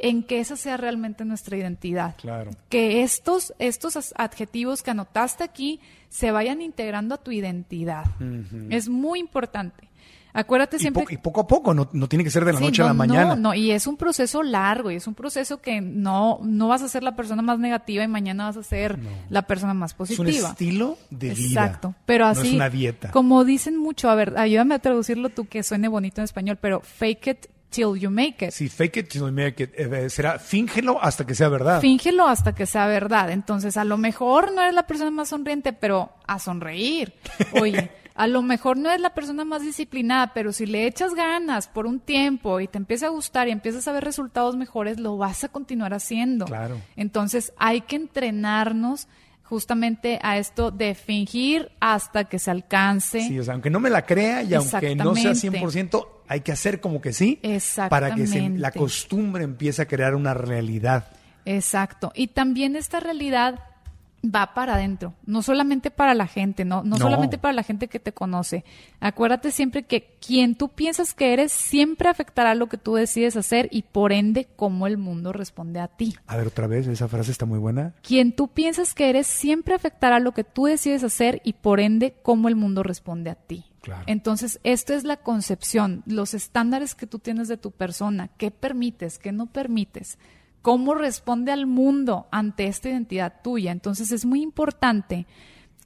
en que esa sea realmente nuestra identidad Claro. que estos, estos adjetivos que anotaste aquí se vayan integrando a tu identidad. Es muy importante. Acuérdate Y, siempre po- y poco a poco, no, no tiene que ser de la Sí, noche a la mañana. No, no, y es un proceso largo y es un proceso que no, no vas a ser la persona más negativa y mañana vas a ser la persona más es un positiva. estilo de vida. Exacto, pero así, es una dieta. como dicen mucho, a ver, ayúdame a traducirlo tú que suene bonito en español, pero fake it till you make it. Sí, fake it till you make it. Eh, será fíngelo hasta que sea verdad. Fíngelo hasta que sea verdad. Entonces, a lo mejor no eres la persona más sonriente, pero a sonreír. Oye, a lo mejor no eres la persona más disciplinada, pero si le echas ganas por un tiempo y te empieza a gustar y empiezas a ver resultados mejores, lo vas a continuar haciendo. Claro. Entonces, hay que entrenarnos justamente a esto de fingir hasta que se alcance. Sí, o sea, aunque no me la crea y aunque no sea 100%, hay que hacer como que sí para que se, la costumbre empiece a crear una realidad. Exacto. Y también esta realidad va para adentro, no solamente para la gente, no, no, solamente para la gente que te conoce. Acuérdate siempre que quien tú piensas que eres siempre afectará lo que tú decides hacer y por ende cómo el mundo responde a ti. A ver, otra vez, esa frase está muy buena. Quien tú piensas que eres siempre afectará lo que tú decides hacer y por ende cómo el mundo responde a ti. Claro. Entonces, esto es la concepción, los estándares que tú tienes de tu persona, qué permites, qué no permites cómo responde al mundo ante esta identidad tuya. Entonces es muy importante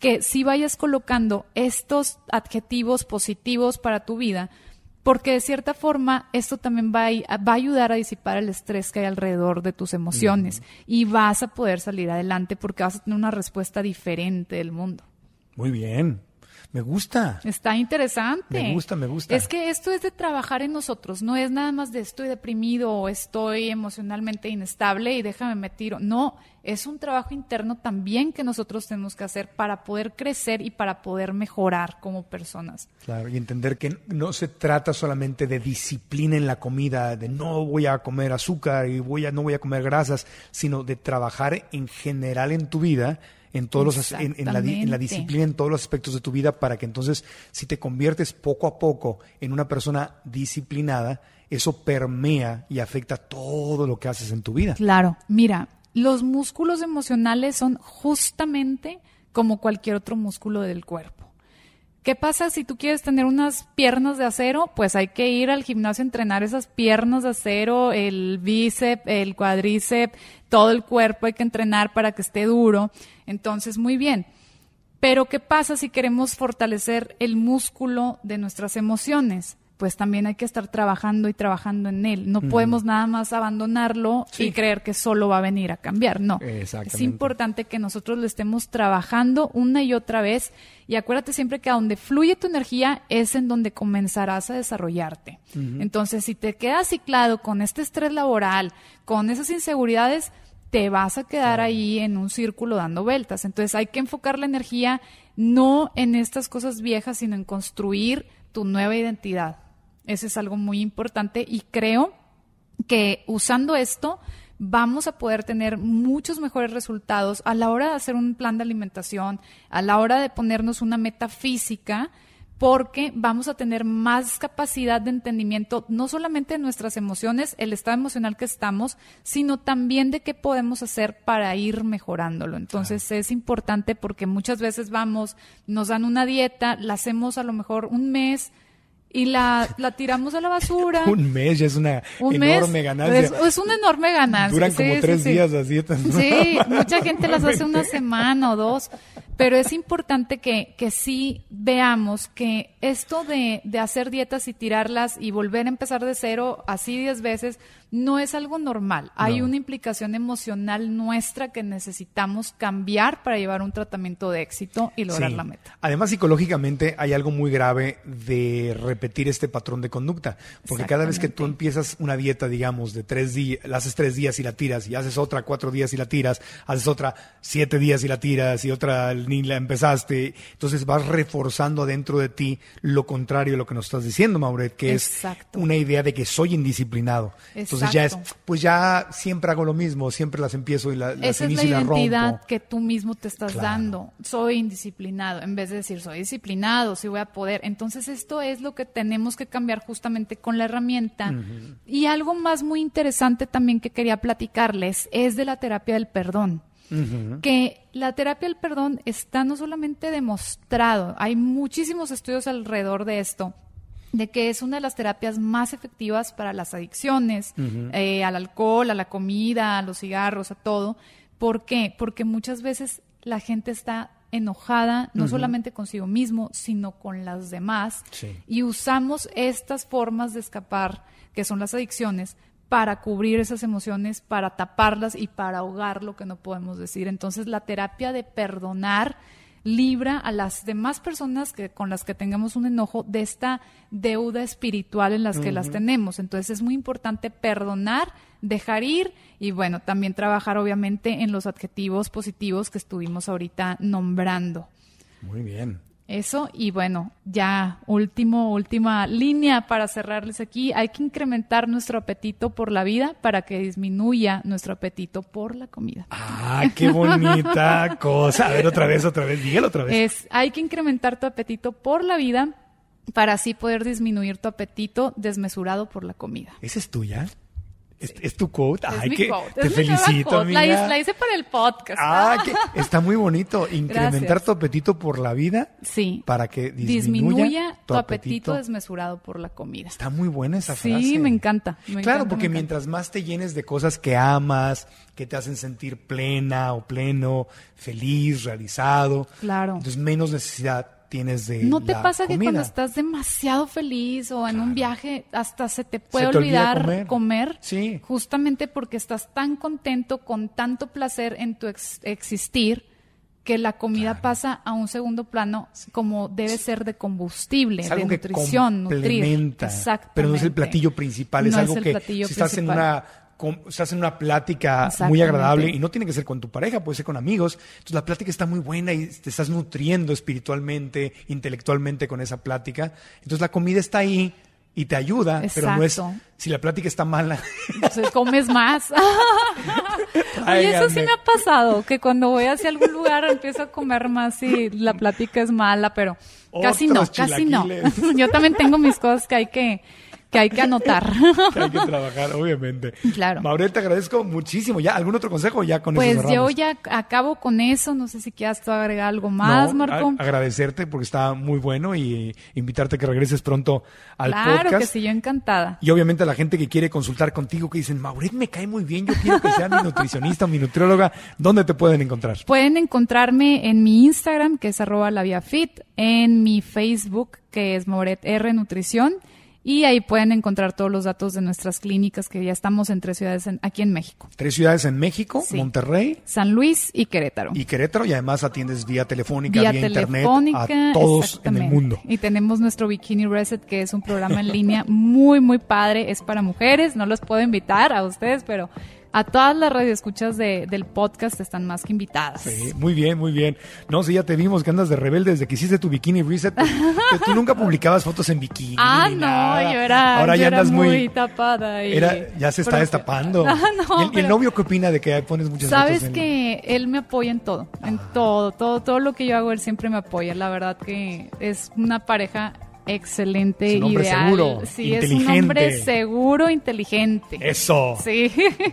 que si vayas colocando estos adjetivos positivos para tu vida, porque de cierta forma esto también va a, va a ayudar a disipar el estrés que hay alrededor de tus emociones y vas a poder salir adelante porque vas a tener una respuesta diferente del mundo. Muy bien. Me gusta. Está interesante. Me gusta, me gusta. Es que esto es de trabajar en nosotros, no es nada más de estoy deprimido o estoy emocionalmente inestable y déjame me tiro. No, es un trabajo interno también que nosotros tenemos que hacer para poder crecer y para poder mejorar como personas. Claro, y entender que no se trata solamente de disciplina en la comida, de no voy a comer azúcar y voy a, no voy a comer grasas, sino de trabajar en general en tu vida en todos los en, la, en, la, disciplina en todos los aspectos de tu vida para que entonces si te conviertes poco a poco en una persona disciplinada eso permea y afecta todo lo que haces en tu vida. Claro. Mira los músculos emocionales son justamente como cualquier otro músculo del cuerpo ¿Qué pasa si tú quieres tener unas piernas de acero? Pues hay que ir al gimnasio a entrenar esas piernas de acero, el bíceps, el cuádriceps, todo el cuerpo hay que entrenar para que esté duro. Entonces, muy bien. Pero ¿qué pasa si queremos fortalecer el músculo de nuestras emociones? Pues también hay que estar trabajando y trabajando en él. No podemos nada más abandonarlo y creer que solo va a venir a cambiar. No. Es importante que nosotros lo estemos trabajando una y otra vez. Y acuérdate siempre que a donde fluye tu energía es en donde comenzarás a desarrollarte. Entonces, si te quedas ciclado con este estrés laboral, con esas inseguridades, te vas a quedar ahí en un círculo dando vueltas. Entonces hay que enfocar la energía no en estas cosas viejas, sino en construir tu nueva identidad. Eso es algo muy importante y creo que usando esto vamos a poder tener muchos mejores resultados a la hora de hacer un plan de alimentación, a la hora de ponernos una meta física, porque vamos a tener más capacidad de entendimiento, no solamente de nuestras emociones, el estado emocional que estamos, sino también de qué podemos hacer para ir mejorándolo. Entonces es importante porque muchas veces vamos, nos dan una dieta, la hacemos a lo mejor un mes, y la, la tiramos a la basura. un mes ya es una enorme ganancia. Es, una enorme ganancia. Duran como tres días las dietas. Sí, mucha gente las hace una semana o dos, pero es importante que, que sí veamos que esto de, de hacer dietas y tirarlas y volver a empezar de cero así diez veces no es algo normal. Hay una implicación emocional nuestra que necesitamos cambiar para llevar un tratamiento de éxito y lograr la meta. Además, psicológicamente hay algo muy grave de repetir este patrón de conducta, porque cada vez que tú empiezas una dieta, digamos, de tres días, la haces tres días y la tiras, y haces otra cuatro días y la tiras, haces otra siete días y la tiras, y otra ni la empezaste, entonces vas reforzando dentro de ti lo contrario a lo que nos estás diciendo, Mauret, que es una idea de que soy indisciplinado. Entonces ya es, pues ya siempre hago lo mismo, siempre las empiezo y las Esa inicio es la, identidad que tú mismo te estás dando. Soy indisciplinado, en vez de decir soy disciplinado, sí voy a poder. Entonces esto es lo que tenemos que cambiar justamente con la herramienta. Y algo más muy interesante también que quería platicarles es de la terapia del perdón. Que la terapia del perdón está no solamente demostrado, hay muchísimos estudios alrededor de esto, de que es una de las terapias más efectivas para las adicciones, eh, al alcohol, a la comida, a los cigarros, a todo. ¿Por qué? Porque muchas veces la gente está enojada, no solamente consigo mismo, sino con las demás. Sí. Y usamos estas formas de escapar, que son las adicciones, para cubrir esas emociones, para taparlas y para ahogar lo que no podemos decir. Entonces, la terapia de perdonar libra a las demás personas que con las que tengamos un enojo de esta deuda espiritual en las que las tenemos. Entonces es muy importante perdonar, dejar ir y bueno, también trabajar obviamente en los adjetivos positivos que estuvimos ahorita nombrando. Muy bien. Eso, y bueno, ya último, última línea para cerrarles aquí. Hay que incrementar nuestro apetito por la vida para que disminuya nuestro apetito por la comida. Ah, qué bonita cosa. A ver, otra vez, otra vez. Dígalo otra vez. Es, hay que incrementar tu apetito por la vida para así poder disminuir tu apetito desmesurado por la comida. ¿Esa es tuya? ¿Es, es tu quote? Es Ay, mi que quote, te es felicito, quote. Amiga. la hice para el podcast. Ah, que está muy bonito. Incrementar Gracias. tu apetito por la vida Sí. para que disminuya, Disminuya tu apetito desmesurado por la comida. Está muy buena esa Sí, frase. me encanta. me claro, encanta, porque encanta. mientras más te llenes de cosas que amas, que te hacen sentir plena o pleno, feliz, realizado, Claro. entonces menos necesidad tienes de ¿No te la pasa que cuando estás demasiado feliz o en un viaje hasta se te puede te olvida olvidar comer. Sí. Justamente porque estás tan contento, con tanto placer en tu ex- existir, que la comida pasa a un segundo plano como debe ser de combustible, es de algo que nutrición, nutrir. complementa, Exactamente. pero no es el platillo principal, es No algo que si estás en una estás en una plática muy agradable y no tiene que ser con tu pareja, puede ser con amigos. Entonces la plática está muy buena y te estás nutriendo espiritualmente, intelectualmente con esa plática. Entonces la comida está ahí y te ayuda, pero no es Exacto. si la plática está mala. Entonces comes más. Ay, Oye, eso sí me ha pasado, que cuando voy hacia algún lugar empiezo a comer más y la plática es mala, pero casi no, Otros casi no. Yo también tengo mis cosas que hay que, que hay que anotar. que hay que trabajar, obviamente. Claro. Maurel, te agradezco muchísimo. ¿Ya algún otro consejo? Ya con Pues eso yo ya acabo con eso, no sé si quieras tú agregar algo más, No, Marco. agradecerte porque está muy bueno y invitarte a que regreses pronto al claro podcast. que sí, yo encantada. Y obviamente a la gente que quiere consultar contigo, que dicen, Mauret me cae muy bien, yo quiero que sea mi nutricionista o mi nutrióloga, ¿dónde te pueden encontrar? Pueden encontrarme en mi Instagram, que es arroba laviafit, en mi Facebook, que es Moret R Nutrición, y ahí pueden encontrar todos los datos de nuestras clínicas, que ya estamos en tres ciudades en- aquí en México. Tres ciudades en México, Sí. Monterrey San Luis y Querétaro. y Querétaro, y además atiendes vía telefónica, Vía vía, internet telefónica, a todos en el mundo. Y tenemos nuestro Bikini Reset, que es un programa en línea muy, muy padre. Es para mujeres, no los puedo invitar a ustedes, pero a todas las radioescuchas de, del podcast están más que invitadas. Sí, muy bien, muy bien. No, sí, ya te vimos que andas de rebelde desde que hiciste tu bikini reset. Tú, tú nunca publicabas fotos en bikini. Ah, no, nada. yo era, Ahora yo ya era andas muy, muy. tapada. Y era- ya se está Pero- destapando. Ah, no, ¿Y, el, y el pero- novio qué opina de que pones muchas fotos Sabes en- que él me apoya en todo, en todo, todo, todo lo que yo hago, él siempre me apoya. La verdad que es una pareja excelente, Es un hombre ideal. seguro, sí, es un hombre seguro, inteligente. Eso. Sí.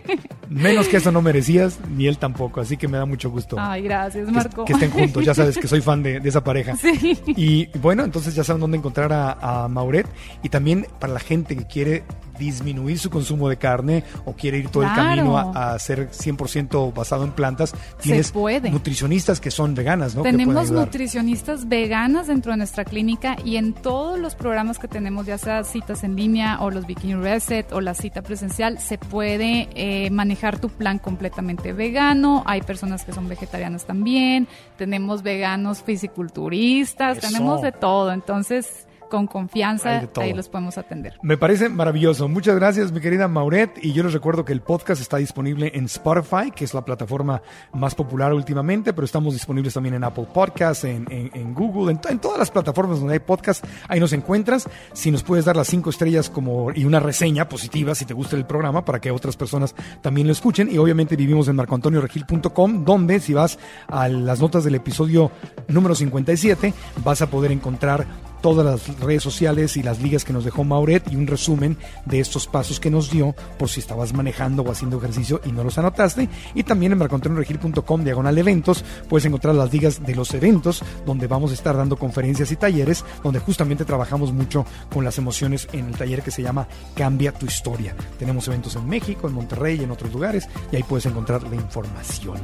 Menos que eso no merecías, ni él tampoco. Así que me da mucho gusto. Ay, gracias, que- Marco. Que, estén juntos. Ya sabes que soy fan de, de esa pareja. Sí. Y bueno, entonces ya saben dónde encontrar a, a Mauret. Y también para la gente que quiere disminuir su consumo de carne o quiere ir todo el camino a, a ser 100% basado en plantas, tienes nutricionistas que son veganas, ¿no? Tenemos nutricionistas veganas dentro de nuestra clínica y en todos los programas que tenemos, ya sea citas en línea o los Bikini Reset o la cita presencial, se puede eh, manejar tu plan completamente vegano. Hay personas que son vegetarianas también. Tenemos veganos fisiculturistas, Eso. tenemos de todo. Entonces, con confianza, ahí los podemos atender. Me parece maravilloso. Muchas gracias, mi querida Mauret. Y yo les recuerdo que el podcast está disponible en Spotify, que es la plataforma más popular últimamente, pero estamos disponibles también en Apple Podcasts, en, en- en Google, en, en todas las plataformas donde hay podcast. Ahí nos encuentras. Si nos puedes dar las cinco estrellas como y una reseña positiva si te gusta el programa para que otras personas también lo escuchen. Y obviamente vivimos en marcoantonioregil.com, donde si vas a las notas del episodio número 57 vas a poder encontrar todas las redes sociales y las ligas que nos dejó Mauret y un resumen de estos pasos que nos dio por si estabas manejando o haciendo ejercicio y no los anotaste. Y también en marcoantonioregil.com diagonal eventos puedes encontrar las ligas de los eventos donde vamos a estar dando conferencias y talleres donde justamente trabajamos mucho con las emociones en el taller que se llama Cambia tu historia. Tenemos eventos en México, en Monterrey y en otros lugares y ahí puedes encontrar la información.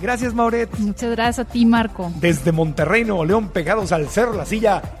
Gracias Mauret. Muchas gracias a ti Marco. Desde Monterrey, Nuevo León, pegados al cerro La Silla,